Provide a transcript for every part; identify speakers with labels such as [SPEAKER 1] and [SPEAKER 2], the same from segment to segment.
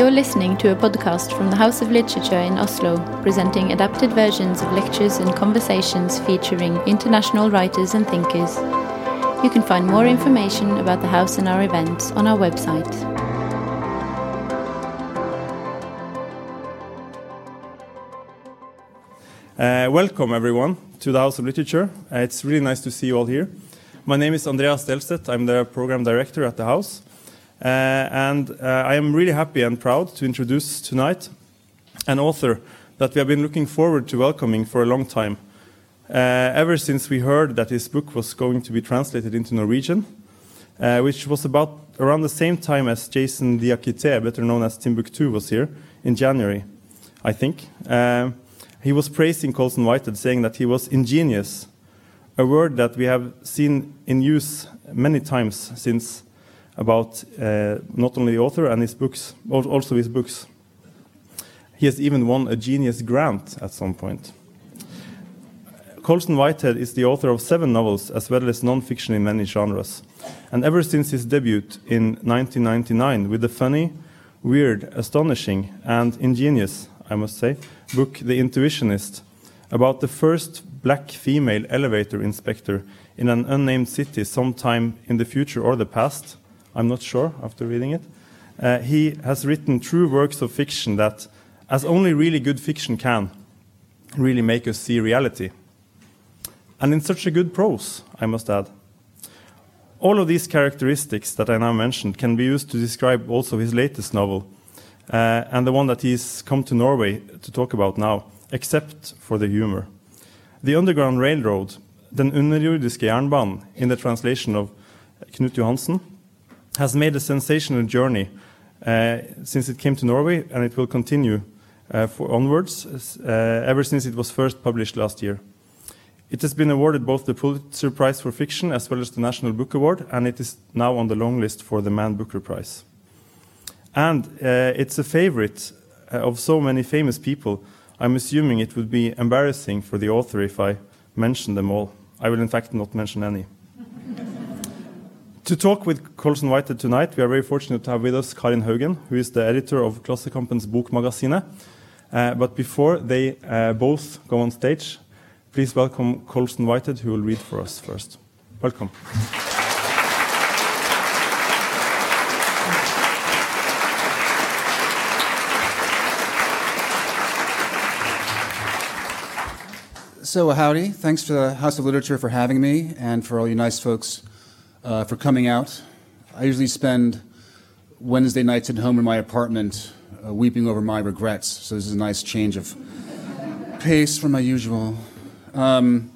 [SPEAKER 1] You're listening to a podcast from the House of Literature in Oslo, presenting adapted versions of lectures and conversations featuring international writers and thinkers. You can find more information about the house and our events on our website.
[SPEAKER 2] Uh, welcome, everyone, to the House of Literature. Uh, it's really nice to see you all here. My name is Andreas Delstedt. I'm the program director at the House. Uh, and uh, I am really happy and proud to introduce tonight an author that we have been looking forward to welcoming for a long time. Uh, ever since we heard that his book was going to be translated into Norwegian, which was about around the same time as Jason Diakité, better known as Timbuktu, was here in January, I think. Uh, he was praising Colson Whitehead, saying that he was ingenious, a word that we have seen in use many times since about uh, not only the author and his books, but also his books. He has even won a Genius Grant at some point. Colson Whitehead is the author of seven novels as well as non-fiction in many genres. And ever since his debut in 1999 with the funny, weird, astonishing, and ingenious, I must say, book The Intuitionist, about the first black female elevator inspector in an unnamed city sometime in the future or the past, I'm not sure after reading it. Uh, he has written true works of fiction that, as only really good fiction can, really make us see reality. And in such a good prose, I must add. All of these characteristics that I now mentioned can be used to describe also his latest novel, uh, and the one that he's come to Norway to talk about now, except for the humor. The Underground Railroad, Den underjordiske jernbanen, in the translation of Knut Johansen, has made a sensational journey uh, since it came to Norway, and it will continue uh, onwards uh, ever since it was first published last year. It has been awarded both the Pulitzer Prize for Fiction as well as the National Book Award, and it is now on the long list for the Man Booker Prize. And it's a favorite of so many famous people. I'm assuming it would be embarrassing for the author if I mention them all. I will, in fact, not mention any. To talk with Colson Whitehead tonight, we are very fortunate to have with us Karin Haugen, who is the editor of Klassekampen's Bokmagasinet. Uh, but before they uh, both go on stage, please welcome Colson Whitehead, who will read for us first. Welcome.
[SPEAKER 3] So, howdy. Thanks to the House of Literature for having me and for all you nice folks uh, for coming out. I usually spend Wednesday nights at home in my apartment uh, weeping over my regrets, so this is a nice change of pace from my usual. Um,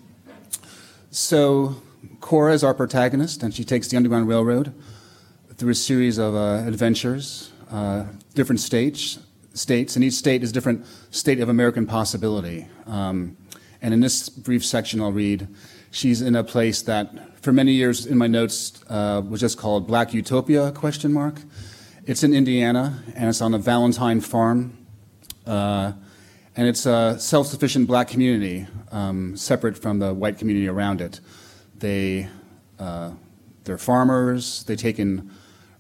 [SPEAKER 3] so, Cora is our protagonist, and she takes the Underground Railroad through a series of uh, adventures, uh, different states, states, and each state is a different state of American possibility. Um, and in this brief section, I'll read she's in a place that for many years in my notes uh, was just called Black Utopia question mark. It's in Indiana and it's on a Valentine farm. Uh, and it's a self-sufficient black community, um, separate from the white community around it. They, uh, they're farmers. They take in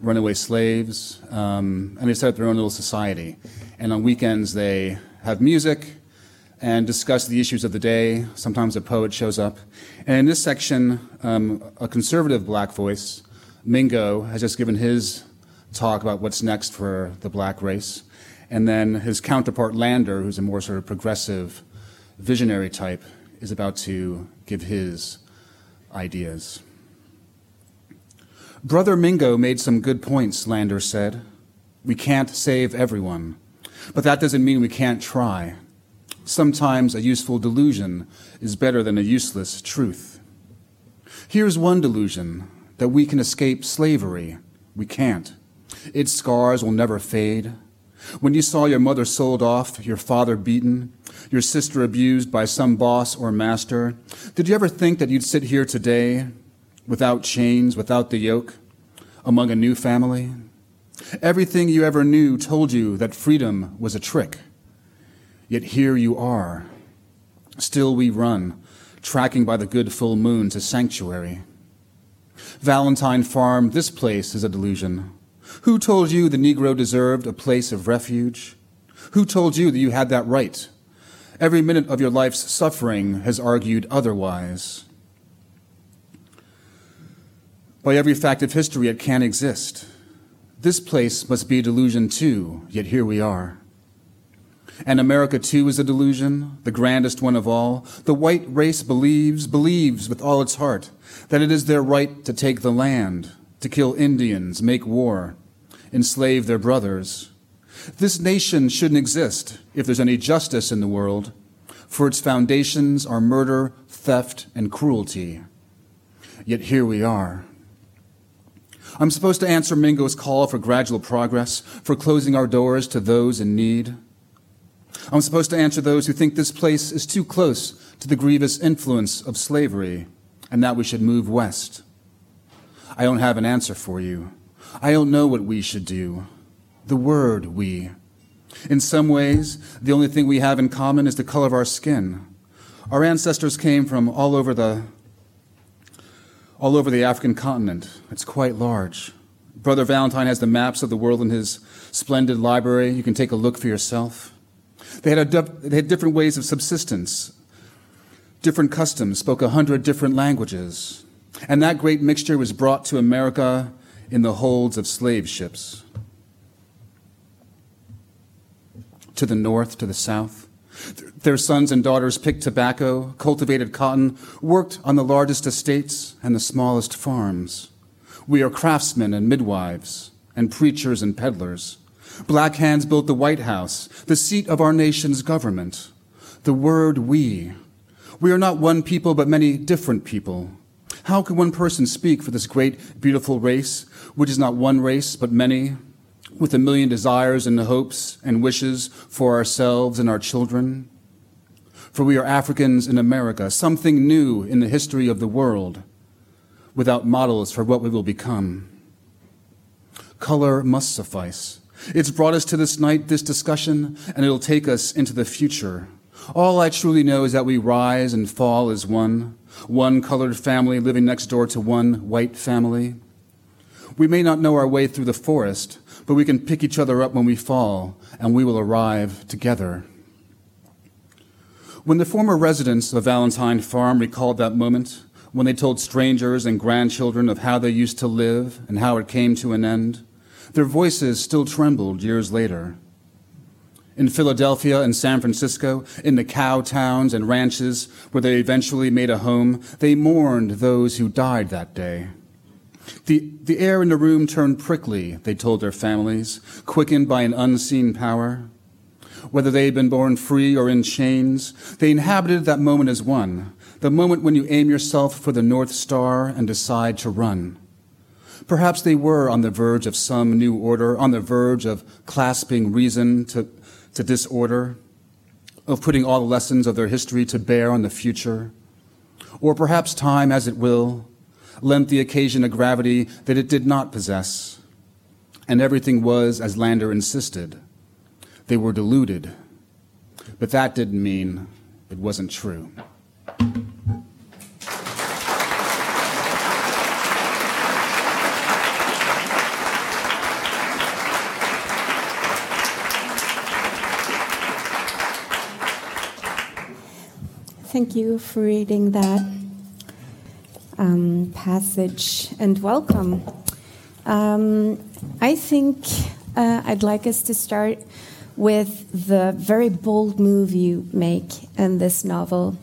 [SPEAKER 3] runaway slaves, um, and they set up their own little society. And on weekends, they have music and discuss the issues of the day. Sometimes a poet shows up. And in this section, um, a conservative black voice, Mingo, has just given his talk about what's next for the black race. And then his counterpart, Lander, who's a more sort of progressive, visionary type, is about to give his ideas. Brother Mingo made some good points, Lander said. We can't save everyone, but that doesn't mean we can't try. Sometimes a useful delusion is better than a useless truth. Here's one delusion that we can escape slavery. We can't. Its scars will never fade. When you saw your mother sold off, your father beaten, your sister abused by some boss or master, did you ever think that you'd sit here today without chains, without the yoke, among a new family? Everything you ever knew told you that freedom was a trick. Yet here you are. Still we run, tracking by the good full moon to sanctuary. Valentine Farm, this place is a delusion. Who told you the Negro deserved a place of refuge? Who told you that you had that right? Every minute of your life's suffering has argued otherwise. By every fact of history, it can't exist. This place must be a delusion too, yet here we are. And America too is a delusion, the grandest one of all. The white race believes, believes with all its heart, that it is their right to take the land, to kill Indians, make war, enslave their brothers. This nation shouldn't exist if there's any justice in the world, for its foundations are murder, theft, and cruelty. Yet here we are. I'm supposed to answer Mingo's call for gradual progress, for closing our doors to those in need. I'm supposed to answer those who think this place is too close to the grievous influence of slavery and that we should move west. I don't have an answer for you. I don't know what we should do. The word we. In some ways, the only thing we have in common is the color of our skin. Our ancestors came from all over the all over the African continent. It's quite large. Brother Valentine has the maps of the world in his splendid library. You can take a look for yourself. They had, they had different ways of subsistence, different customs, spoke a hundred different languages. And that great mixture was brought to America in the holds of slave ships. To the north, to the south. Their sons and daughters picked tobacco, cultivated cotton, worked on the largest estates and the smallest farms. We are craftsmen and midwives, and preachers and peddlers. Black hands built the White House, the seat of our nation's government. The word we. We are not one people, but many different people. How can one person speak for this great, beautiful race, which is not one race, but many, with a million desires and hopes and wishes for ourselves and our children? For we are Africans in America, something new in the history of the world, without models for what we will become. Color must suffice. It's brought us to this night, this discussion, and it'll take us into the future. All I truly know is that we rise and fall as one, one colored family living next door to one white family. We may not know our way through the forest, but we can pick each other up when we fall, and we will arrive together. When the former residents of Valentine Farm recalled that moment, when they told strangers and grandchildren of how they used to live and how it came to an end, their voices still trembled years later. In Philadelphia and San Francisco, in the cow towns and ranches where they eventually made a home, they mourned those who died that day. The, the air in the room turned prickly, they told their families, quickened by an unseen power. Whether they had been born free or in chains, they inhabited that moment as one, the moment when you aim yourself for the North Star and decide to run. Perhaps they were on the verge of some new order, on the verge of clasping reason to, to disorder, of putting all the lessons of their history to bear on the future. Or perhaps time, as it will, lent the occasion a gravity that it did not possess. And everything was as Lander insisted. They were deluded. But that didn't mean it wasn't true.
[SPEAKER 4] Thank you for reading that um, passage and welcome. Um, I think uh, I'd like us to start with the very bold move you make in this novel,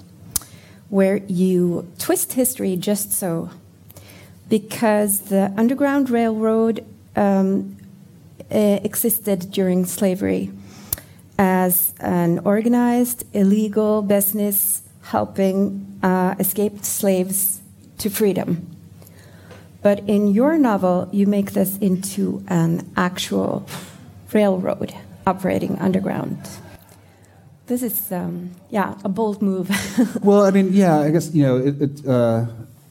[SPEAKER 4] where you twist history just so. Because the Underground Railroad um, existed during slavery as an organized, illegal business helping uh, escaped slaves to freedom. But in your novel, you make this into an actual railroad operating underground. This is, um, yeah, a bold move.
[SPEAKER 3] well, I mean, yeah, I guess, you know, it, it, uh,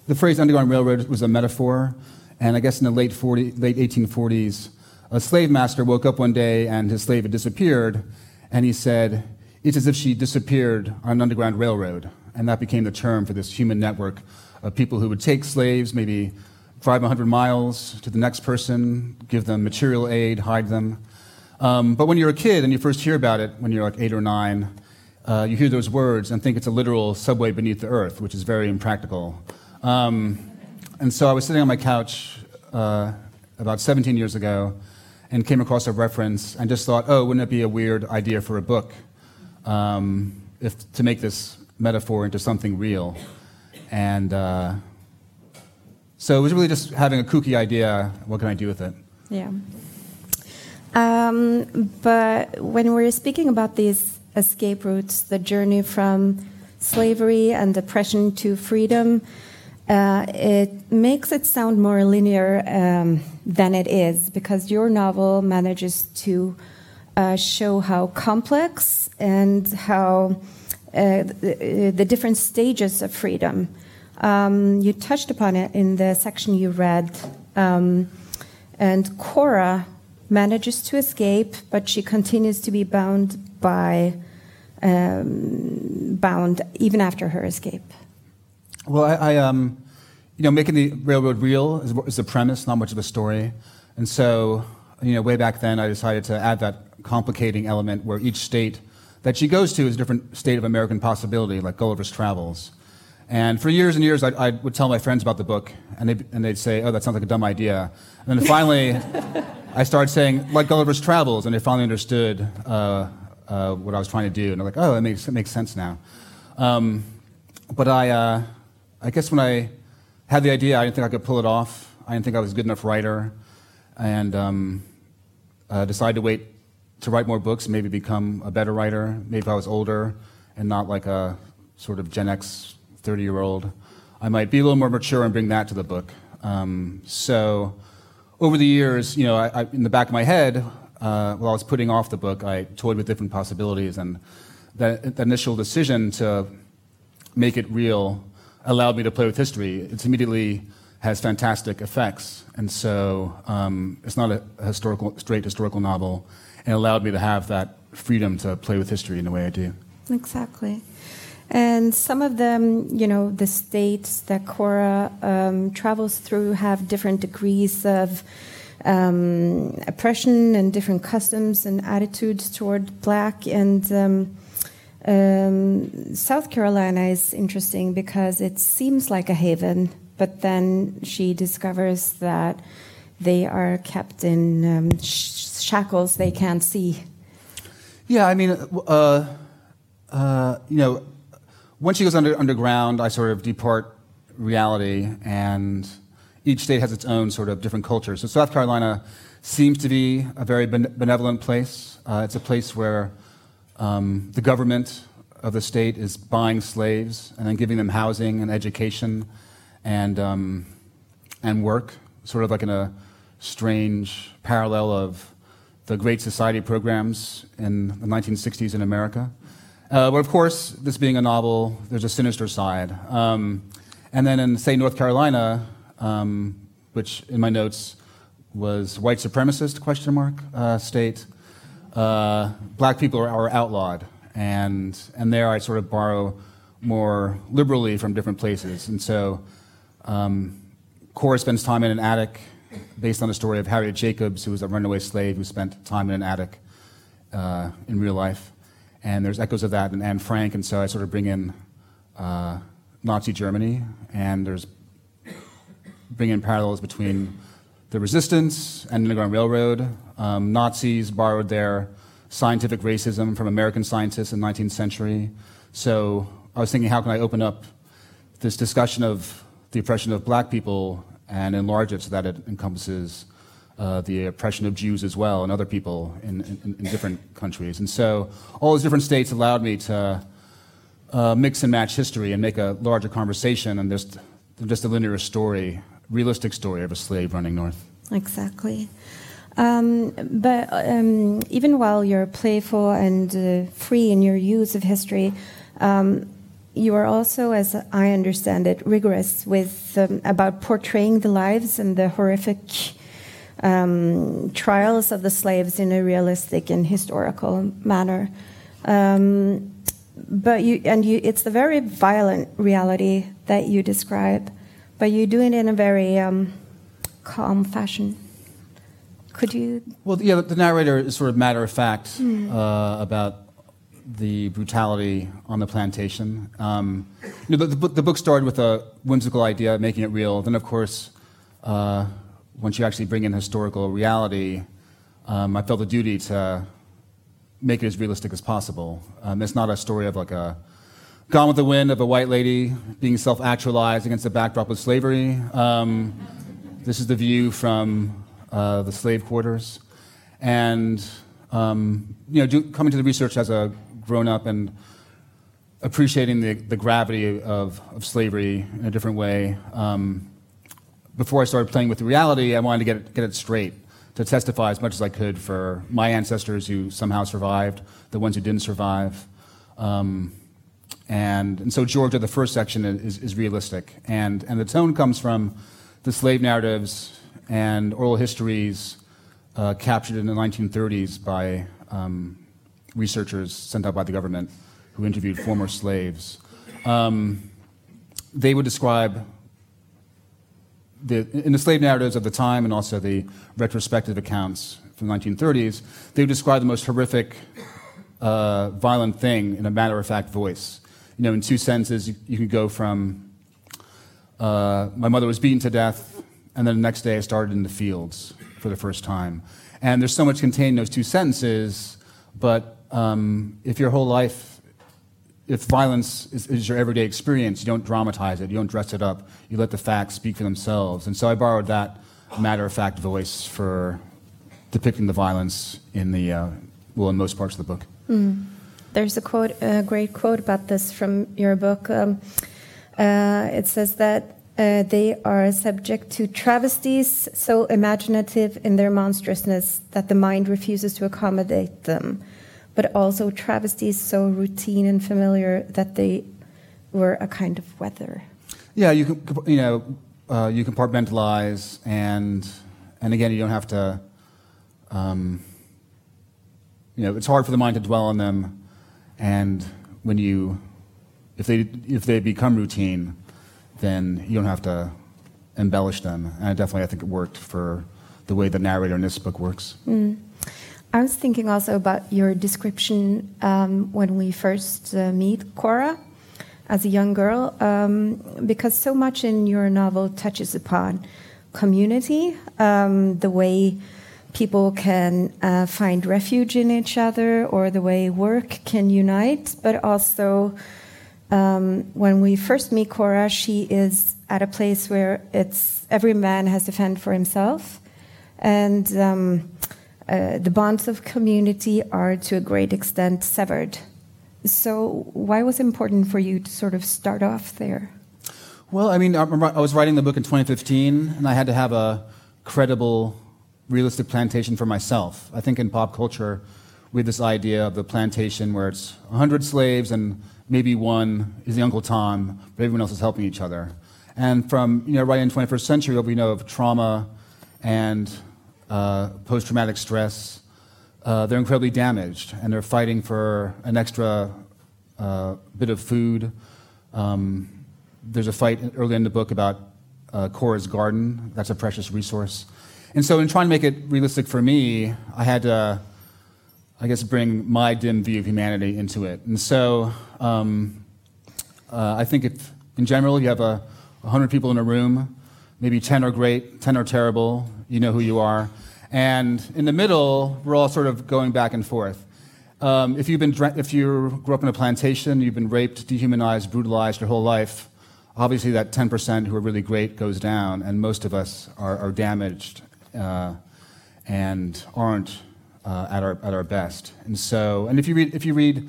[SPEAKER 3] the phrase Underground Railroad was a metaphor. And I guess in the late, 40, late 1840s, a slave master woke up one day and his slave had disappeared. And he said, it's as if she disappeared on an underground railroad. And that became the term for this human network of people who would take slaves, maybe drive 100 miles to the next person, give them material aid, hide them. Um, but when you're a kid and you first hear about it, when you're like eight or nine, uh, you hear those words and think it's a literal subway beneath the earth, which is very impractical. Um, and so I was sitting on my couch uh, about 17 years ago and came across a reference and just thought, oh, wouldn't it be a weird idea for a book um, if to make this metaphor into something real? And uh, so it was really just having a kooky idea. What can I do with it?
[SPEAKER 4] Yeah. Um, but when we're speaking about these escape routes, the journey from slavery and oppression to freedom, uh, it makes it sound more linear um, than it is because your novel manages to uh, show how complex and how uh, the, the, different stages of freedom. Um, you touched upon it in the section you read. Um, and Cora manages to escape, but she continues to be bound by um, bound even after her escape.
[SPEAKER 3] Well, I, I um, you know, making the railroad real is, is the premise, not much of a story, and so you know, way back then, I decided to add that complicating element where each state that she goes to is a different state of American possibility, like Gulliver's Travels. And for years and years, I, I would tell my friends about the book, and they'd, and they'd say, "Oh, that sounds like a dumb idea." And then finally, I started saying, "Like Gulliver's Travels," and they finally understood uh, uh, what I was trying to do, and they're like, "Oh, it makes it makes sense now." Um, but I, uh, I guess when I had the idea, I didn't think I could pull it off. I didn't think I was a good enough writer, and um, uh, decided to wait to write more books, maybe become a better writer. Maybe if I was older and not like a sort of Gen X 30 year old, I might be a little more mature and bring that to the book. Um, so over the years, you know, I, I, in the back of my head, uh, while I was putting off the book, I toyed with different possibilities, and that, that initial decision to make it real allowed me to play with history. It immediately has fantastic effects, and so um, it's not a historical, straight historical novel, and allowed me to have that freedom to play with history in the way I do.
[SPEAKER 4] Exactly. And some of them, you know, the states that Cora um, travels through have different degrees of um, oppression and different customs and attitudes toward black. And um, um South Carolina is interesting because it seems like a haven, but then she discovers that they are kept in um, shackles they can't see.
[SPEAKER 3] Yeah, I mean, uh, uh, you know once she goes under, underground, I sort of depart reality, and each state has its own sort of different culture. So South Carolina seems to be a very benevolent place. Uh, it's a place where um, the government of the state is buying slaves and then giving them housing and education and, um, and work, sort of like in a strange parallel of the Great Society programs in the 1960s in America. Uh, but of course, this being a novel, there's a sinister side. Um, and then in, say, North Carolina, um, which in my notes was white supremacist question mark uh, state, uh, black people are, are, outlawed, and and there I sort of borrow more liberally from different places. And so, um, Cora spends time in an attic, based on the story of Harriet Jacobs, who was a runaway slave who spent time in an attic uh, in real life and there's echoes of that in Anne Frank, and so I sort of bring in uh, Nazi Germany, and there's bring in parallels between the resistance and the Underground Railroad. Um, Nazis borrowed their scientific racism from American scientists in the 19th century. So I was thinking, how can I open up this discussion of the oppression of black people and enlarge it so that it encompasses uh, the oppression of Jews as well and other people in, in, in, different countries. And so all those different states allowed me to uh, mix and match history and make a larger conversation and just, just a linear story, realistic story of a slave running north.
[SPEAKER 4] Exactly. Um, but um, even while you're playful and uh, free in your use of history, um, you are also, as I understand it, rigorous with um, about portraying the lives and the horrific um, trials of the slaves in a realistic and historical manner. Um, but you and you, it's the very violent reality that you describe, but you do it in a very um, calm fashion. Could you?
[SPEAKER 3] Well, yeah, the narrator is sort of matter of fact uh, about the brutality on the plantation. Um, you know, the, the, book- the book started with a whimsical idea, making it real. Then, of course, uh, once you actually bring in historical reality, um, I felt a duty to make it as realistic as possible. Um, it's not a story of like a Gone with the Wind of a white lady being self actualized against the backdrop of slavery. Um, this is the view from uh, the slave quarters. And, um, you know, do, coming to the research as a grown up and appreciating the, the gravity of, of slavery in a different way, um, before I started playing with the reality, I wanted to get it, get it straight, to testify as much as I could for my ancestors who somehow survived, the ones who didn't survive. Um, and, and so Georgia, the first section, is, is realistic. And, and the tone comes from the slave narratives and oral histories uh, captured in the 1930s by um, researchers sent out by the government who interviewed former slaves. Um, they would describe the, in the slave narratives of the time and also the retrospective accounts from the 1930s, they would describe the most horrific, uh, violent thing in a matter of fact voice. You know, in two sentences, you, you could go from uh, my mother was beaten to death, and then the next day I started in the fields for the first time. And there's so much contained in those two sentences, but um, if your whole life, if violence is, is your everyday experience, you don't dramatize it, you don't dress it up, you let the facts speak for themselves. And so I borrowed that matter of fact voice for depicting the violence in the, uh, well, in most parts of the book.
[SPEAKER 4] There's a quote, a great quote about this from your book. Um, uh, it says that uh, they are subject to travesties so imaginative in their monstrousness that the mind refuses to accommodate them, but also travesties so routine and familiar that they were a kind of weather.
[SPEAKER 3] Yeah, you can you know uh, you compartmentalize, and and again, you don't have to. Um, you know, it's hard for the mind to dwell on them, and when you, if they if they become routine, then you don't have to embellish them. And I definitely, I think it worked for the way the narrator in this book works.
[SPEAKER 4] I was thinking also about your description um, when we first uh, meet Cora as a young girl, um, because so much in your novel touches upon community, um, the way people can uh, find refuge in each other, or the way work can unite, but also um, when we first meet Cora, she is at a place where it's every man has to fend for himself, and um, uh, the bonds of community are to a great extent severed. So, why was it important for you to sort of start off there?
[SPEAKER 3] Well, I mean, I, was writing the book in 2015, and I had to have a credible, realistic plantation for myself. I think in pop culture, we have this idea of the plantation where it's 100 slaves and maybe one is the Uncle Tom, but everyone else is helping each other. And from, you know, right in the 21st century, what we know of trauma and uh, post traumatic stress, uh, they're incredibly damaged and they're fighting for an extra uh, bit of food. Um, there's a fight early in the book about uh, Cora's garden. That's a precious resource. And so, in trying to make it realistic for me, I had to, I guess, bring my dim view of humanity into it. And so, um, uh, I think if, in general, you have a 100 people in a room, maybe 10 are great, 10 are terrible, you know who you are. And in the middle, we're all sort of going back and forth. Um, if, you've been, if you grew up in a plantation, you've been raped, dehumanized, brutalized your whole life, obviously that 10% who are really great goes down, and most of us are, are damaged uh, and aren't uh, at, our, at our best. And so, and if you read, if you read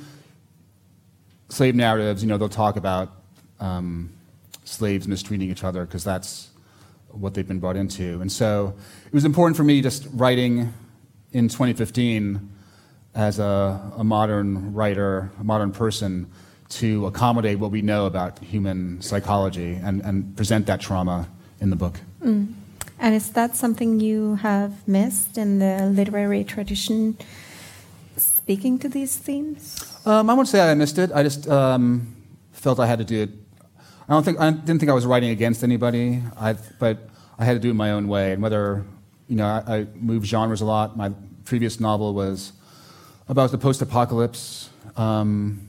[SPEAKER 3] slave narratives, you know, they'll talk about um, slaves mistreating each other because that's what they've been brought into. And so it was important for me just writing in 2015 as a, a modern writer, a modern person, to accommodate what we know about human psychology and, and present that trauma in the book.
[SPEAKER 4] And is that something you have missed in the literary tradition, speaking to these themes?
[SPEAKER 3] Um, I won't say I missed it. I just um, felt I had to do it. I don't think I didn't think I was writing against anybody. I, but I had to do it my own way. And whether, you know, I, I genres a lot. My previous novel was about the post apocalypse. Um,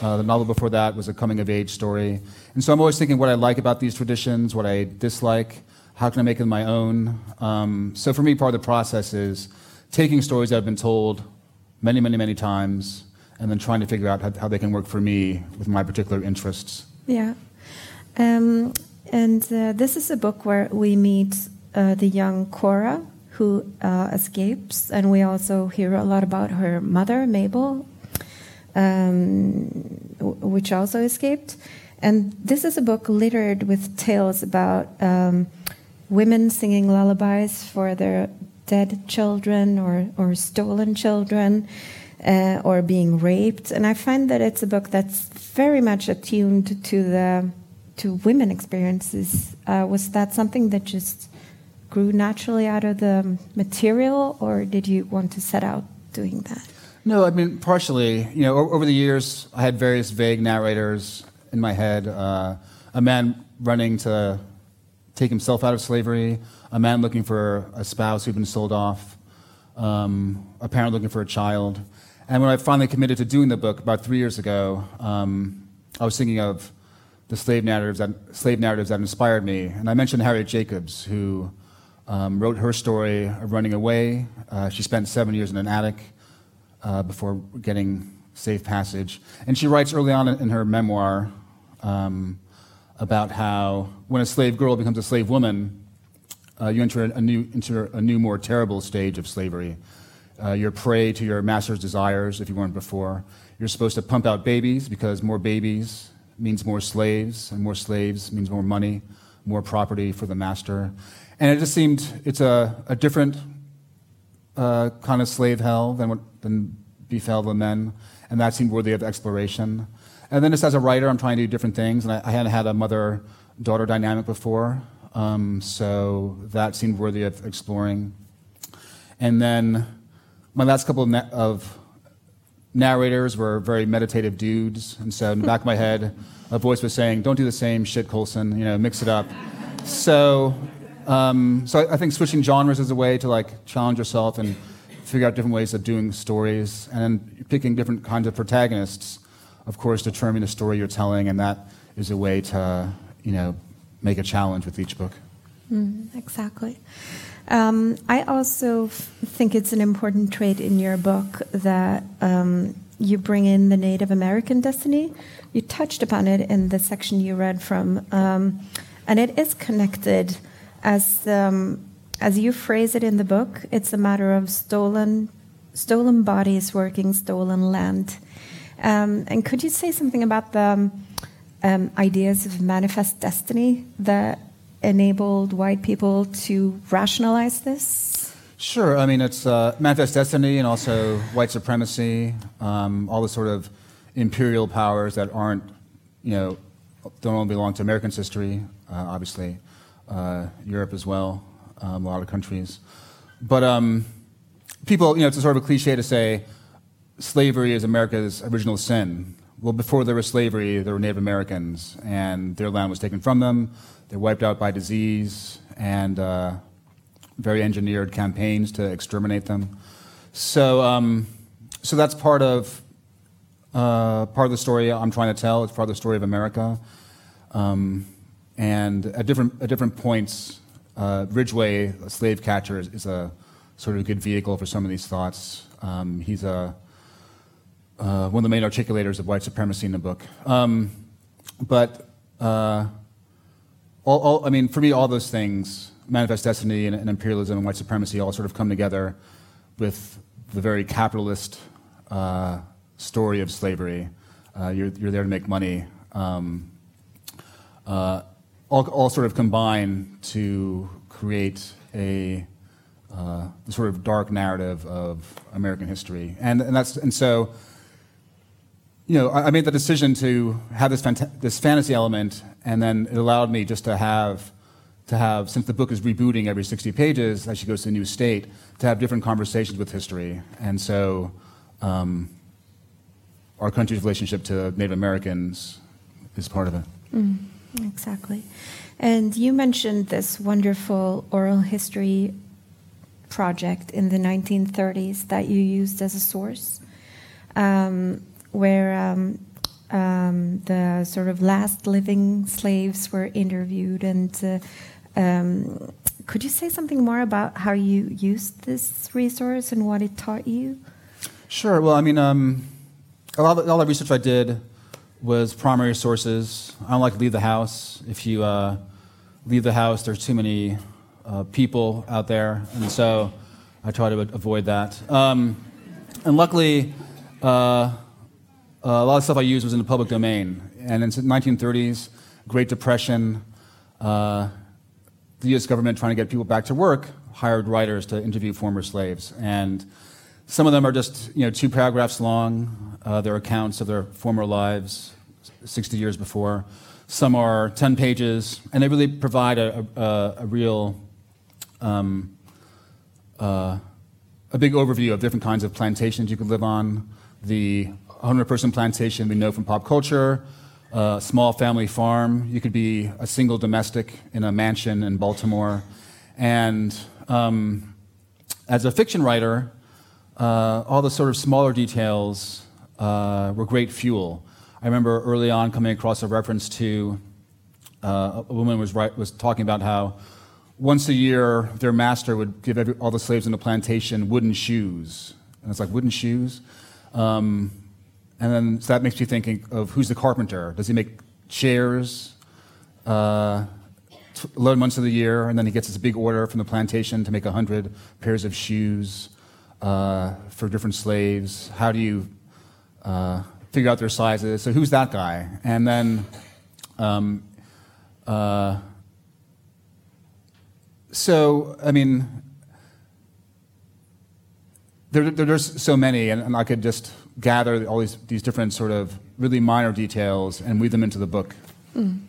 [SPEAKER 3] uh, the novel before that was a coming of age story. And so I'm always thinking what I like about these traditions, what I dislike, how can I make them my own. Um, so for me, part of the process is taking stories that have been told many, many, many times and then trying to figure out how, how they can work for me with my particular interests.
[SPEAKER 4] Yeah. Um, and uh, this is a book where we meet uh, the young Cora who uh, escapes, and we also hear a lot about her mother, Mabel, um, which also escaped. And this is a book littered with tales about um, women singing lullabies for their dead children or, or stolen children uh, or being raped. And I find that it's a book that's very much attuned to the to women experiences. Uh, was that something that just grew naturally out of the material, or did you want to set out doing that?
[SPEAKER 3] No, I mean partially. You know, over the years, I had various vague narrators in my head. Uh, a man running to take himself out of slavery, a man looking for a spouse who'd been sold off, um, a parent looking for a child. And when I finally committed to doing the book about three years ago, um, I was thinking of the slave narratives, that, slave narratives that inspired me. And I mentioned Harriet Jacobs, who um, wrote her story of running away. Uh, she spent seven years in an attic uh, before getting safe passage. And she writes early on in her memoir um, about how when a slave girl becomes a slave woman, uh, you enter a new, enter a new, more terrible stage of slavery. Uh, you're prey to your master's desires if you weren't before. You're supposed to pump out babies because more babies means more slaves, and more slaves means more money, more property for the master. And it just seemed it's a, a different uh, kind of slave hell than what than befell the men, and that seemed worthy of exploration. And then just as a writer, I'm trying to do different things, and I, I hadn't had a mother-daughter dynamic before, um, so that seemed worthy of exploring. And then my last couple of, na- of narrators were very meditative dudes, and so in the back of my head, a voice was saying, "Don't do the same shit, Colson. You know, mix it up." So, um, so I, think switching genres is a way to like challenge yourself and figure out different ways of doing stories, and then picking different kinds of protagonists, of course, determine the story you're telling, and that is a way to, you know, make a challenge with each book.
[SPEAKER 4] Mm, exactly. Um, I also think it's an important trait in your book that um, you bring in the Native American destiny. You touched upon it in the section you read from, um, and it is connected as um, as you phrase it in the book. It's a matter of stolen stolen bodies working stolen land. Um, and could you say something about the um, ideas of manifest destiny that enabled white people to rationalize this?
[SPEAKER 3] Sure. I mean, it's uh, manifest destiny and also white supremacy, um, all the sort of imperial powers that aren't, you know, don't only belong to American history, uh, obviously, uh, Europe as well, um, a lot of countries. But um, people, you know, it's a sort of a cliche to say slavery is America's original sin. Well, before there was slavery, there were Native Americans, and their land was taken from them. They're wiped out by disease and uh, very engineered campaigns to exterminate them. So, um, so that's part of uh, part of the story I'm trying to tell. It's part of the story of America. Um, and at different at different points, uh, Ridgway, a slave catcher, is, is, a sort of good vehicle for some of these thoughts. Um, he's a uh, one of the main articulators of white supremacy in the book. Um, but uh, all, all, I mean, for me, all those things, manifest destiny and, and, imperialism and white supremacy, all sort of come together with the very capitalist uh, story of slavery. Uh, you're, you're, there to make money. Um, uh, all, all, sort of combine to create a uh, sort of dark narrative of American history, and, and that's and so you know, I made the decision to have this, this fantasy element, and then it allowed me just to have, to have, since the book is rebooting every 60 pages as she goes to a new state, to have different conversations with history. And so, um, our country's relationship to Native Americans is part of it.
[SPEAKER 4] Mm. Exactly. And you mentioned this wonderful oral history project in the 1930s that you used as a source, um, where um, um, the sort of last living slaves were interviewed. And uh, um, could you say something more about how you used this resource and what it taught you?
[SPEAKER 3] Sure. Well, I mean, um, a lot of, all the research I did was primary sources. I don't like to leave the house. If you uh, leave the house, there's too many uh, people out there, and so I try to avoid that. Um, and luckily, uh, a lot of stuff I used was in the public domain. And in the 1930s, Great Depression, uh, the U.S. government trying to get people back to work hired writers to interview former slaves, and some of them are just you know two paragraphs long. Uh, their accounts of their former lives, 60 years before. Some are 10 pages, and they really provide a, a, a real, um, uh, a big overview of different kinds of plantations you could live on. The 100 person plantation we know from pop culture, a small family farm. You could be a single domestic in a mansion in Baltimore. And um, as a fiction writer, uh, all the sort of smaller details uh, were great fuel. I remember early on coming across a reference to uh, a woman was, was talking about how once a year their master would give every, all the slaves in the plantation wooden shoes. And it's like, wooden shoes? Um, and then so that makes me think of who's the carpenter? Does he make chairs? Uh, 11 months of the year, and then he gets this big order from the plantation to make 100 pairs of shoes uh, for different slaves. How do you uh, figure out their sizes. So who's that guy? And then, um, uh, so I mean, there, there's so many, and, and, I could just gather all these, these different sort of really minor details and weave them into the book. Mm.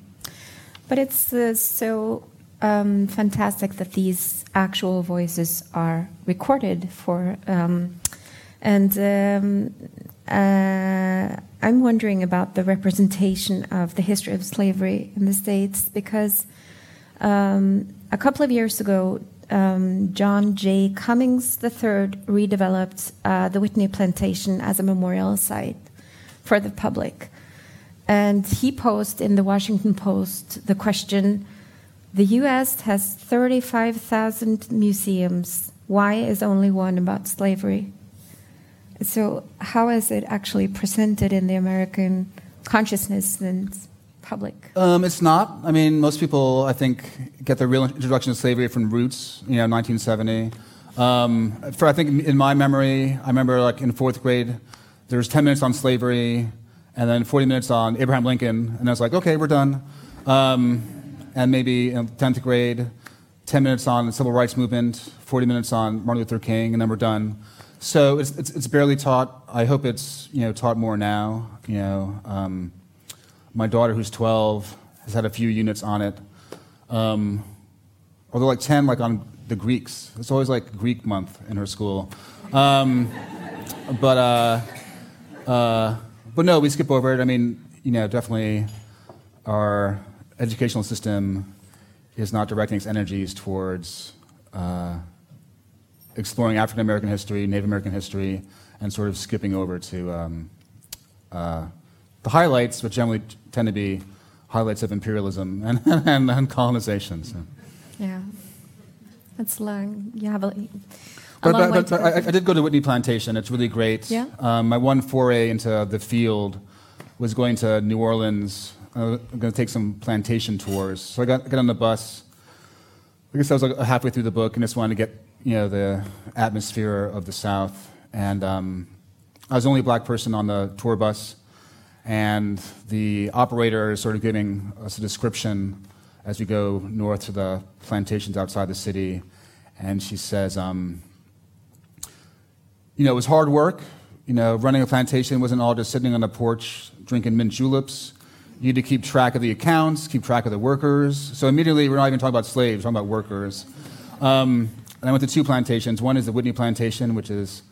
[SPEAKER 4] But it's uh, so um, fantastic that these actual voices are recorded for, um, and um, uh, I'm wondering about the representation of the history of slavery in the States because um, a couple of years ago, um, John J. Cummings III redeveloped uh, the Whitney Plantation as a memorial site for the public. And he posed in the Washington Post the question the US has 35,000 museums. Why is only one about slavery? So, how is it actually presented in the American consciousness and public?
[SPEAKER 3] Um, it's not. I mean, most people, I think, get their real introduction to slavery from Roots, you know, 1970. Um, for I think in my memory, I remember like in fourth grade, there was 10 minutes on slavery, and then 40 minutes on Abraham Lincoln, and I was like, okay, we're done. Um, and maybe in 10th grade, 10 minutes on the civil rights movement, 40 minutes on Martin Luther King, and then we're done. So it's, it's, it's, barely taught. I hope it's you know taught more now. You know, um, my daughter who's 12 has had a few units on it. Um, although like 10 like on the Greeks. It's always like Greek month in her school. Um, but uh, uh, but no, we skip over it. I mean, you know, definitely our educational system is not directing its energies towards. Uh, exploring African American history, Native American history, and sort of skipping over to um, uh, the highlights, which generally tend to be highlights of imperialism and, and, and colonization. So.
[SPEAKER 4] Yeah, that's long. You have a.
[SPEAKER 3] But, but, but, but I, I, did go to Whitney Plantation. It's really great.
[SPEAKER 4] Yeah.
[SPEAKER 3] Um, my one foray into the field was going to New Orleans. Uh, I'm going to take some plantation tours. So I got, got on the bus. I guess I was like halfway through the book and just wanted to get you know, the atmosphere of the South. And um, I was the only black person on the tour bus, and the operator is sort of giving us a description as we go north to the plantations outside the city. And she says, um, you know, it was hard work. You know, running a plantation wasn't all just sitting on the porch drinking mint juleps. You had to keep track of the accounts, keep track of the workers. So immediately, we're not even talking about slaves, we're talking about workers. Um, and I went to two plantations. One is the Whitney Plantation, which has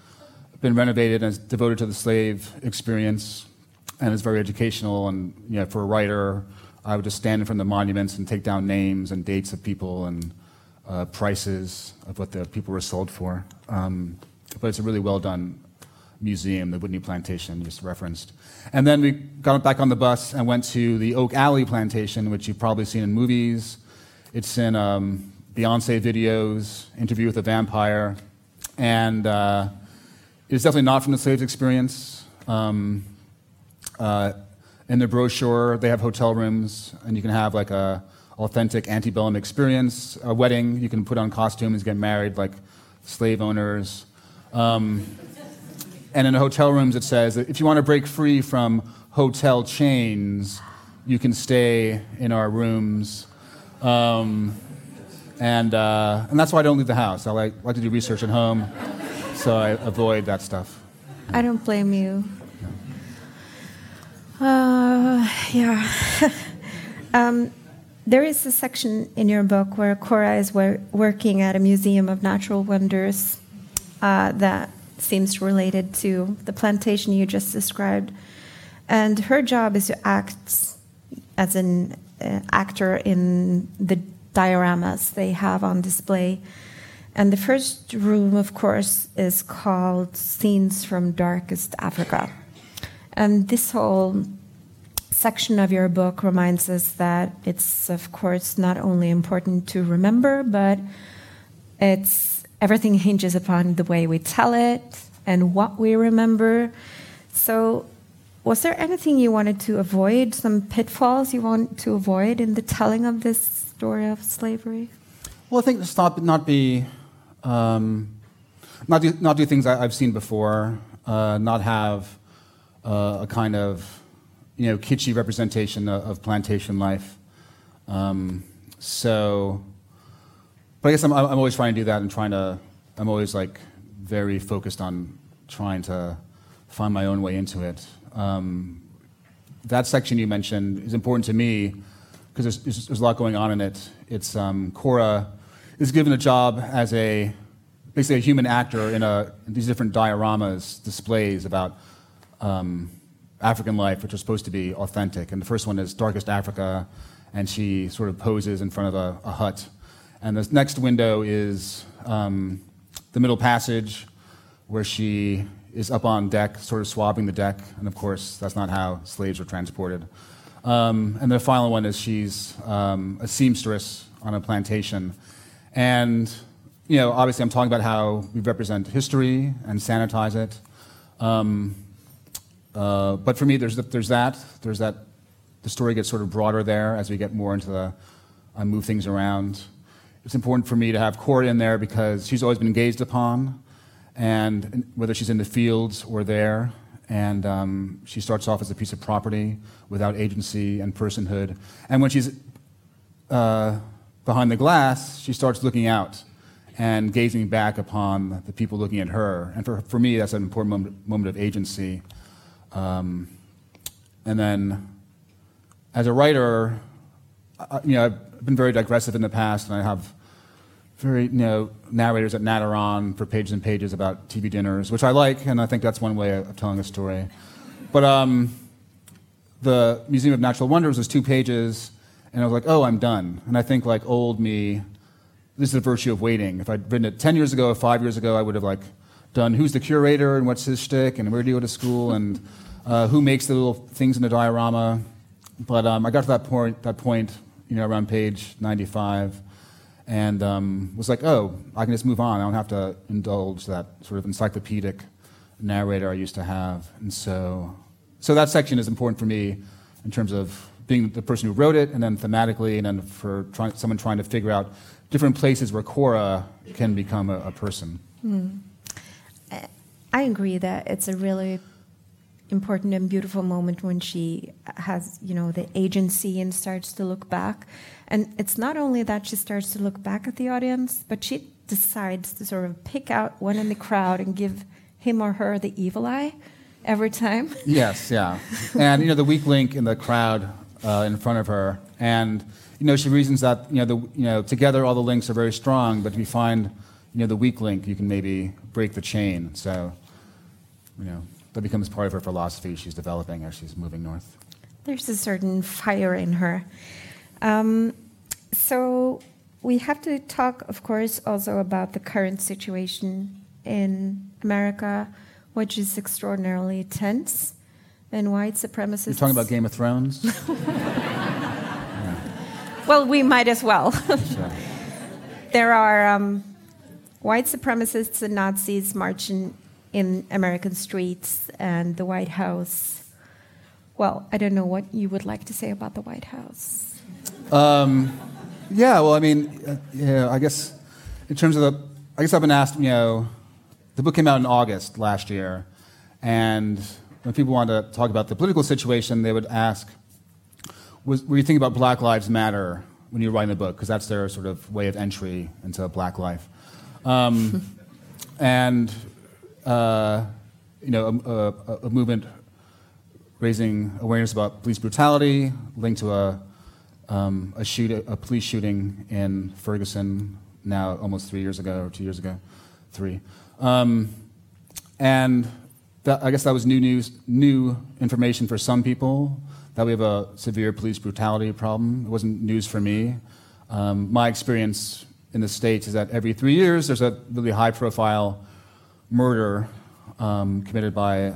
[SPEAKER 3] been renovated and is devoted to the slave experience and it's very educational. And you know, for a writer, I would just stand in front of the monuments and take down names and dates of people and uh, prices of what the people were sold for. Um, but it's a really well done museum, the Whitney Plantation you just referenced. And then we got back on the bus and went to the Oak Alley Plantation, which you've probably seen in movies. It's in um, Beyonce videos, Interview with a Vampire, and uh, it's definitely not from the slaves' experience. Um, uh, in the brochure, they have hotel rooms, and you can have like a authentic antebellum experience. A wedding, you can put on costumes, get married like slave owners. Um, and in the hotel rooms, it says that if you want to break free from hotel chains, you can stay in our rooms. Um, and, uh, and that's why I don't leave the house. I like, like to do research at home, so I avoid that stuff.
[SPEAKER 4] I don't blame you. Uh, yeah. um, there is a section in your book where Cora is wor- working at a museum of natural wonders uh, that seems related to the plantation you just described. And her job is to act as an uh, actor in the dioramas they have on display. And the first room, of course, is called Scenes from Darkest Africa. And this whole section of your book reminds us that it's, of course, not only important to remember, but it's everything hinges upon the way we tell it and what we remember. So, was there anything you wanted to avoid, some pitfalls you want to avoid in the telling of this story of slavery?
[SPEAKER 3] Well, I think not, not be, um, not, do, not do things I, have seen before, uh, not have uh, a kind of, you know, kitschy representation of, of plantation life. Um, so, but I guess I'm, I'm always trying to do that and trying to, I'm always like very focused on trying to find my own way into it. Um, that section you mentioned is important to me because there's, there's, a lot going on in it. It's um, Cora is given a job as a basically a human actor in, a, in these different dioramas, displays about um, African life, which are supposed to be authentic. And the first one is Darkest Africa, and she sort of poses in front of a, a hut. And the next window is um, the Middle Passage, where she is up on deck, sort of swabbing the deck. And of course, that's not how slaves were transported. Um, and the final one is she's um, a seamstress on a plantation. And, you know, obviously I'm talking about how we represent history and sanitize it. Um, uh, but for me, there's, there's that. There's that. The story gets sort of broader there as we get more into the, I move things around. It's important for me to have Cora in there because she's always been gazed upon, and whether she's in the fields or there, and um, she starts off as a piece of property without agency and personhood. And when she's uh, behind the glass, she starts looking out and gazing back upon the people looking at her. And for, for me, that's an important moment, moment of agency. Um, and then, as a writer, I, you know, I've been very digressive in the past, and I have very you know narrators that natter on for pages and pages about TV dinners, which I like, and I think that's one way of telling a story. But um, the Museum of Natural Wonders was two pages, and I was like, oh, I'm done. And I think like old me, this is the virtue of waiting. If I'd written it ten years ago or five years ago, I would have like done who's the curator and what's his shtick and where do you go to school and uh, who makes the little things in the diorama. But um, I got to that point, that point, you know, around page 95 and um, was like, oh, I can just move on. I don't have to indulge that sort of encyclopedic narrator I used to have. And so, so that section is important for me in terms of being the person who wrote it, and then thematically, and then for someone trying to figure out different places where Cora can become a, a person. Mm.
[SPEAKER 4] I agree that it's a really important and beautiful moment when she has, you know, the agency and starts to look back. And it's not only that she starts to look back at the audience, but she decides to sort of pick out one in the crowd and give him or her the evil eye every time.
[SPEAKER 3] Yes, yeah. and, you know, the weak link in the crowd uh, in front of her. And, you know, she reasons that, you know, the, you know, together all the links are very strong, but if you find, you know, the weak link, you can maybe break the chain. So, you know that becomes part of her philosophy she's developing as she's moving north.
[SPEAKER 4] there's a certain fire in her. Um, so we have to talk, of course, also about the current situation in America, which is extraordinarily tense, and white supremacists.
[SPEAKER 3] You're talking about Game of Thrones.
[SPEAKER 4] Well, we might as well. there are um, white supremacists and Nazis marching in American streets and the White House. Well, I don't know what you would like to say about the White House.
[SPEAKER 3] Um, yeah, well, I mean, uh, yeah, I guess in terms of the, I guess I've been asked, you know, the book came out in August last year, and when people wanted to talk about the political situation, they would ask, was, were you thinking about Black Lives Matter when you were writing the book? Because that's their sort of way of entry into Black life. Um, and, uh, you know, a, a, a, movement raising awareness about police brutality linked to a, um, a, shoot, a police shooting in Ferguson now almost three years ago, or two years ago, three. Um, and that, I guess that was new news, new information for some people that we have a severe police brutality problem. It wasn't news for me. Um, my experience in the States is that every three years there's a really high profile murder um, committed by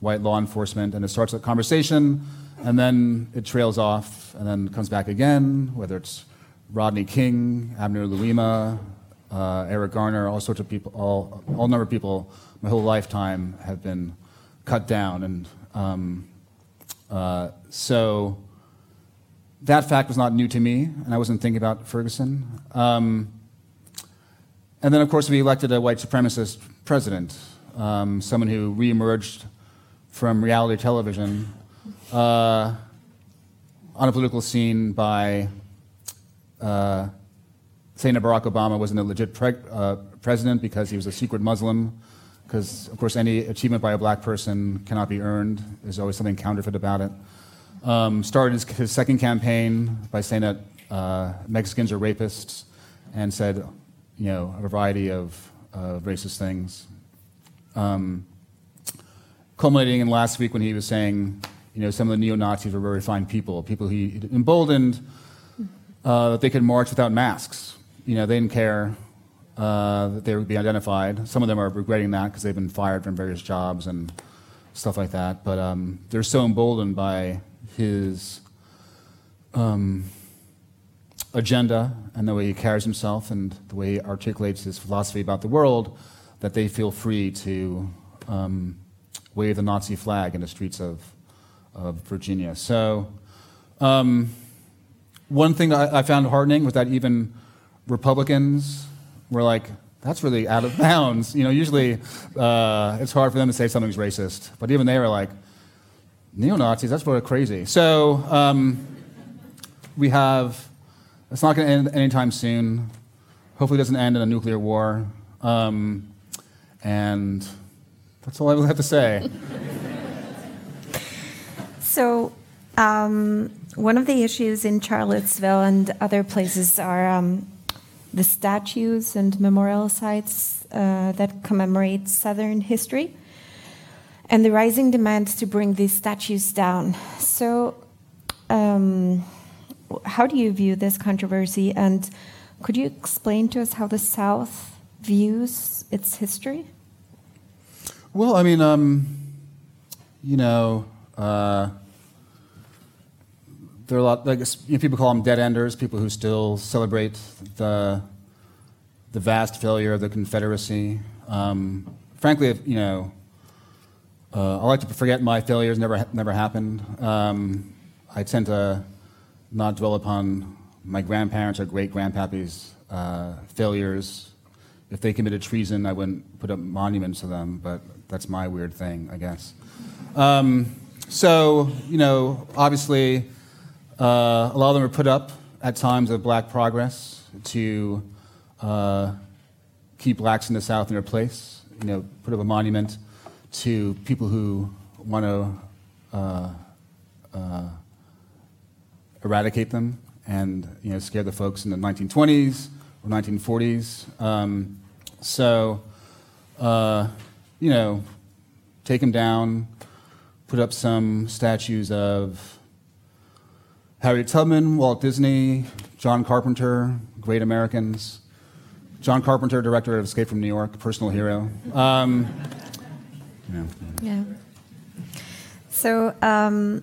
[SPEAKER 3] white law enforcement, and it starts a conversation, and then it trails off, and then comes back again, whether it's Rodney King, Abner Louima, uh, Eric Garner, all sorts of people, all, all number of people, my whole lifetime have been cut down. And um, uh, so that fact was not new to me, and I wasn't thinking about Ferguson. Um, and then, of course, we elected a white supremacist president, um, someone who reemerged from reality television uh, on a political scene by uh, saying that Barack Obama wasn't a legit pre- uh, president because he was a secret Muslim because, of course, any achievement by a black person cannot be earned. There's always something counterfeit about it. Um, started his, his, second campaign by saying that uh, Mexicans are rapists and said, you know, a variety of uh, racist things. Um, culminating in last week when he was saying, you know, some of the neo Nazis were very fine people, people he emboldened uh, that they could march without masks. You know, they didn't care uh, that they would be identified. Some of them are regretting that because they've been fired from various jobs and stuff like that. But um, they're so emboldened by his um, agenda and the way he carries himself and the way he articulates his philosophy about the world that they feel free to um, wave the Nazi flag in the streets of, of Virginia. So, um, one thing I, I found heartening was that even Republicans we're like, that's really out of bounds. You know, usually uh, it's hard for them to say something's racist, but even they were like, neo Nazis, that's what crazy. So um, we have, it's not going to end anytime soon. Hopefully, it doesn't end in a nuclear war. Um, and that's all I have to say.
[SPEAKER 4] So, um, one of the issues in Charlottesville and other places are um, the statues and memorial sites uh, that commemorate Southern history, and the rising demands to bring these statues down. So, um, how do you view this controversy, and could you explain to us how the South views its history?
[SPEAKER 3] Well, I mean, um, you know. Uh, there are a lot, like you know, people call them dead enders, people who still celebrate the, the vast failure of the Confederacy. Um, frankly, you know, uh, I like to forget my failures never, never happened. Um, I tend to not dwell upon my grandparents or great grandpappy's uh, failures. If they committed treason, I wouldn't put up monuments to them, but that's my weird thing, I guess. Um, so, you know, obviously, uh, a lot of them are put up at times of black progress to uh, keep blacks in the South in their place. You know, put up a monument to people who want to uh, uh, eradicate them and you know scare the folks in the 1920s or 1940s. Um, so, uh, you know, take them down, put up some statues of Harriet Tubman, Walt Disney, John Carpenter, Great Americans. John Carpenter, director of Escape from New York, personal hero. Um,
[SPEAKER 4] yeah. So um,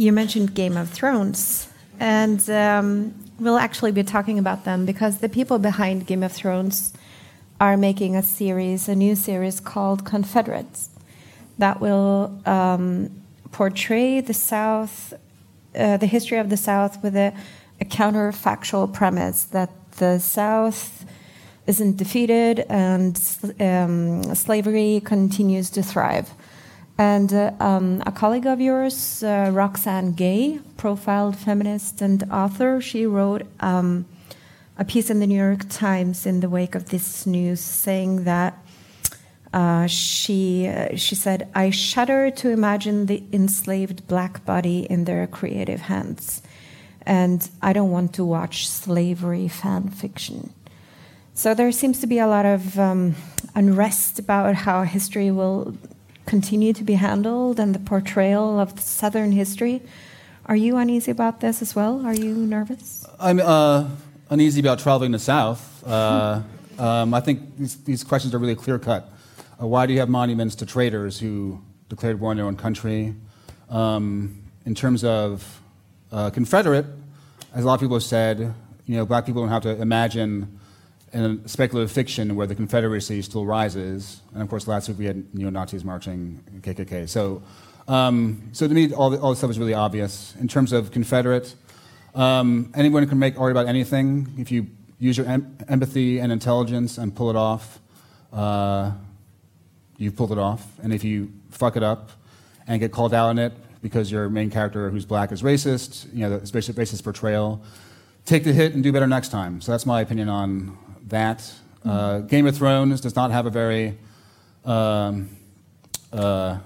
[SPEAKER 4] you mentioned Game of Thrones, and um, we'll actually be talking about them because the people behind Game of Thrones are making a series, a new series called Confederates, that will um, portray the South, uh, the history of the South, with a, a counterfactual premise that the South isn't defeated and um, slavery continues to thrive. And uh, um, a colleague of yours, uh, Roxane Gay, profiled feminist and author, she wrote um, a piece in the New York Times in the wake of this news saying that uh, she, uh, she said, I shudder to imagine the enslaved black body in their creative hands. And I don't want to watch slavery fan fiction. So there seems to be a lot of um, unrest about how history will continue to be handled and the portrayal of Southern history. Are you uneasy about this as well? Are you nervous?
[SPEAKER 3] I'm uh, uneasy about traveling the South. Uh, um, I think these, these, questions are really clear cut. Uh, why do you have monuments to traitors who declared war on their own country? Um, in terms of uh, Confederate, as a lot of people have said, you know, black people don't have to imagine in speculative fiction where the Confederacy still rises. And of course, last week we had neo Nazis marching KKK. So, um, so to me, all, the, all this stuff is really obvious. In terms of Confederate, um, anyone can make art about anything if you use your em- empathy and intelligence and pull it off. Uh, you pulled it off. And if you fuck it up and get called out on it because your main character who's black is racist, you know, the racist portrayal, take the hit and do better next time. So that's my opinion on that. Uh, Game of Thrones does not have a very um, uh,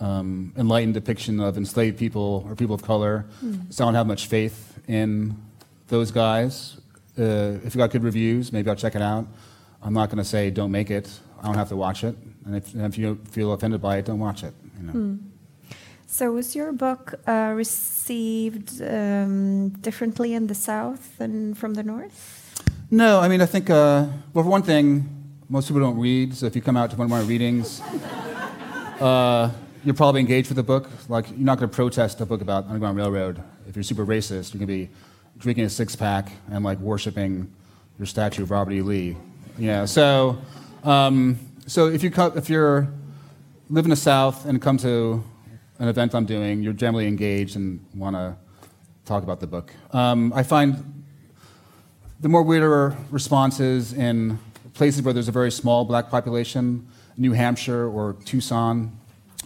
[SPEAKER 3] um, enlightened depiction of enslaved people or people of color. Mm. So I don't have much faith in those guys. Uh, if you got good reviews, maybe I'll check it out. I'm not going to say don't make it. I don't have to watch it. And if, and if you feel offended by it, don't watch it. You know. Mm.
[SPEAKER 4] So, was your book uh, received um, differently in the South than from the North?
[SPEAKER 3] No, I mean, I think, uh, well, for one thing, most people don't read, so if you come out to one of my readings, uh, you're probably engaged with the book. Like, you're not going to protest a book about Underground Railroad. If you're super racist, you're going to be drinking a six pack and, like, worshiping your statue of Robert E. Lee. You know, so, um, so if, you if you're live in the South and come to an event I'm doing, you're generally engaged and want to talk about the book. Um, I find the more weirder responses in places where there's a very small black population, New Hampshire or Tucson.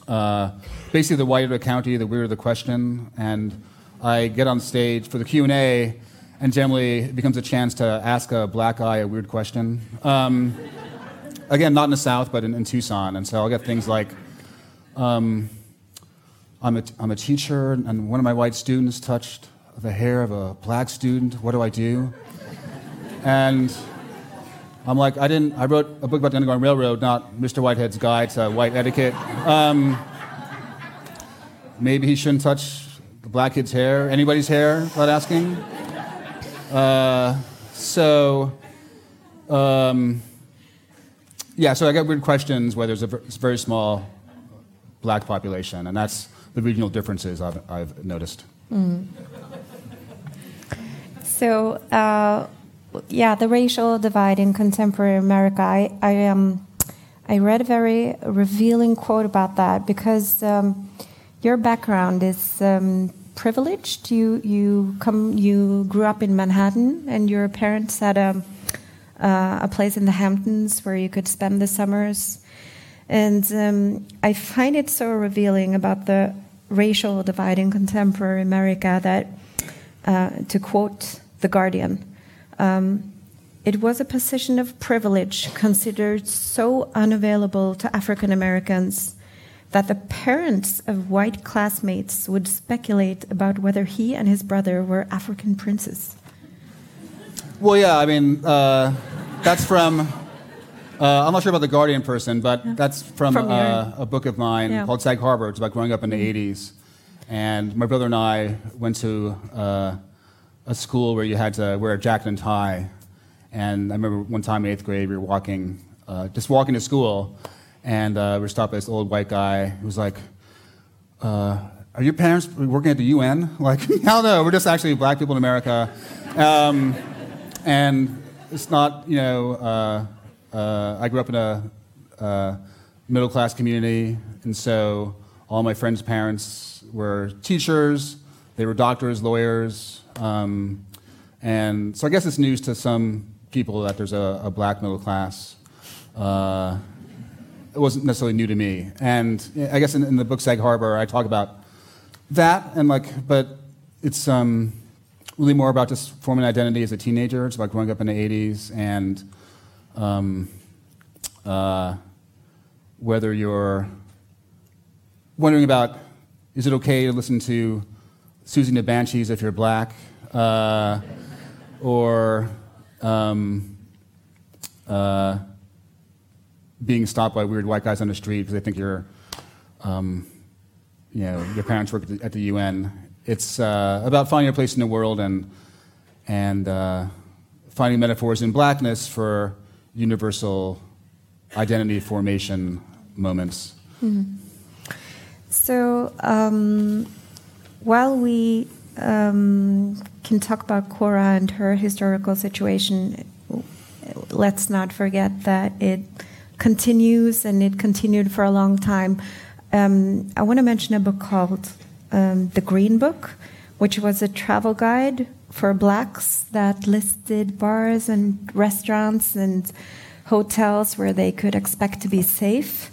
[SPEAKER 3] Uh, basically, the whiter the county, the weirder the question. And I get on stage for the Q&A, and generally it becomes a chance to ask a black guy a weird question. Um, again, not in the South, but in, in, Tucson. And so I'll get things like, um, I'm, a, I'm a teacher, and one of my white students touched the hair of a black student. What do I do? And I'm like, I didn't, I wrote a book about the Underground Railroad, not Mr. Whitehead's Guide to White Etiquette. Um, maybe he shouldn't touch the black kid's hair, anybody's hair, without asking. Uh, so, um, yeah, so I get weird questions where there's a very small black population, and that's the regional differences I've, I've noticed. Mm.
[SPEAKER 4] So, uh, yeah, the racial divide in contemporary America. I, I, um, I read a very revealing quote about that because um, your background is um, privileged. You, you, come, you grew up in Manhattan, and your parents had a, uh, a place in the Hamptons where you could spend the summers. And um, I find it so revealing about the racial divide in contemporary America that, uh, to quote The Guardian, um, it was a position of privilege considered so unavailable to African Americans that the parents of white classmates would speculate about whether he and his brother were African princes.
[SPEAKER 3] Well, yeah, I mean, uh, that's from. Uh, I'm not sure about the Guardian person, but yeah. that's from, from uh, a book of mine yeah. called Sag Harbor. It's about growing up in the mm-hmm. 80s. And my brother and I went to uh, a school where you had to wear a jacket and tie. And I remember one time in eighth grade, we were walking, uh, just walking to school, and uh, we were stopped by this old white guy who was like, uh, Are your parents working at the UN? Like, hell no, we're just actually black people in America. Um, and it's not, you know, uh, uh, I grew up in a uh, middle class community, and so all my friends' parents were teachers, they were doctors, lawyers, um, and so I guess it's news to some people that there's a, a black middle class. Uh, it wasn't necessarily new to me, and I guess in, in, the book Sag Harbor, I talk about that, and like, but it's um, really more about just forming identity as a teenager. It's about growing up in the '80s and um, uh, whether you're wondering about is it okay to listen to And the Banshees if you're black, uh, or um, uh, being stopped by weird white guys on the street because they think you're, um, you know, your parents work at the, at the UN. It's uh, about finding your place in the world and and uh, finding metaphors in blackness for universal identity formation moments.
[SPEAKER 4] Mm-hmm. So um, while we um, can talk about Cora and her historical situation, let's not forget that it continues and it continued for a long time. Um, I want to mention a book called um, The Green Book, which was a travel guide for blacks that listed bars and restaurants and hotels where they could expect to be safe.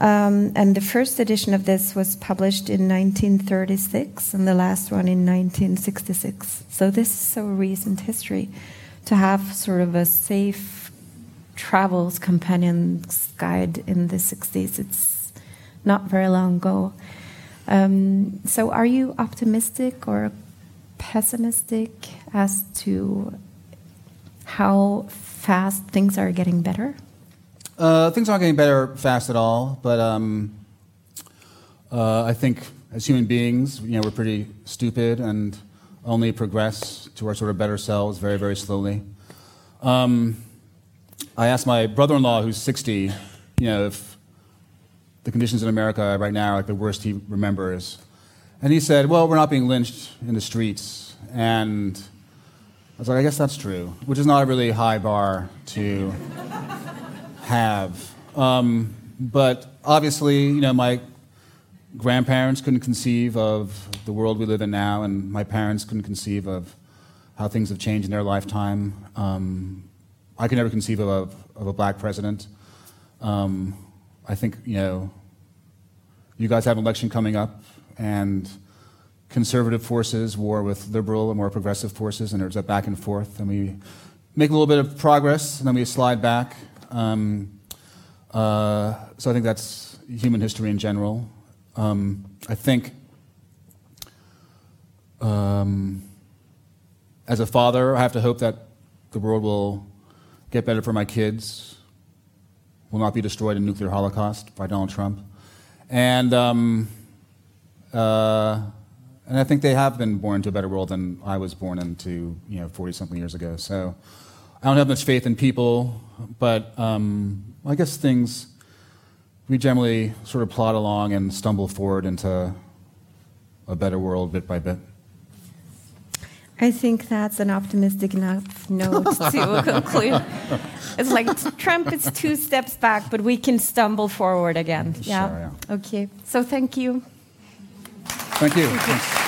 [SPEAKER 4] Um, and the first edition of this was published in 1936 and the last one in 1966. So this is so recent history to have sort of a safe travels companion's guide in the 60s. It's not very long ago. Um, so are you optimistic or pessimistic as to how fast things are getting better?
[SPEAKER 3] Uh, things aren't getting better fast at all, but um, uh, I think as human beings, you know, we're pretty stupid and only progress to our sort of better selves very, very slowly. Um, I asked my brother-in-law, who's 60, you know, if the conditions in America right now are like the worst he remembers, and he said, "Well, we're not being lynched in the streets," and I was like, I guess that's true, which is not a really high bar to have. Um, but obviously, you know, my grandparents couldn't conceive of the world we live in now, and my parents couldn't conceive of how things have changed in their lifetime. Um, I could never conceive of a, of a black president. Um, I think, you know, you guys have an election coming up, and conservative forces war with liberal and more progressive forces, and there's a back and forth, and we make a little bit of progress, and then we slide back. Um, uh, so I think that's human history in general. Um, I think um, as a father, I have to hope that the world will get better for my kids, will not be destroyed in nuclear holocaust by Donald Trump. And um, uh, and I think they have been born into a better world than I was born into, you know, 40 something years ago. So I don't have much faith in people, but um, I guess things, we generally sort of plod along and stumble forward into a better world bit by bit.
[SPEAKER 4] I think that's an optimistic enough note to conclude. It's like Trump is two steps back, but we can stumble forward again. Yeah. Sure, yeah. Okay. So thank you.
[SPEAKER 3] Thank you. Thank you.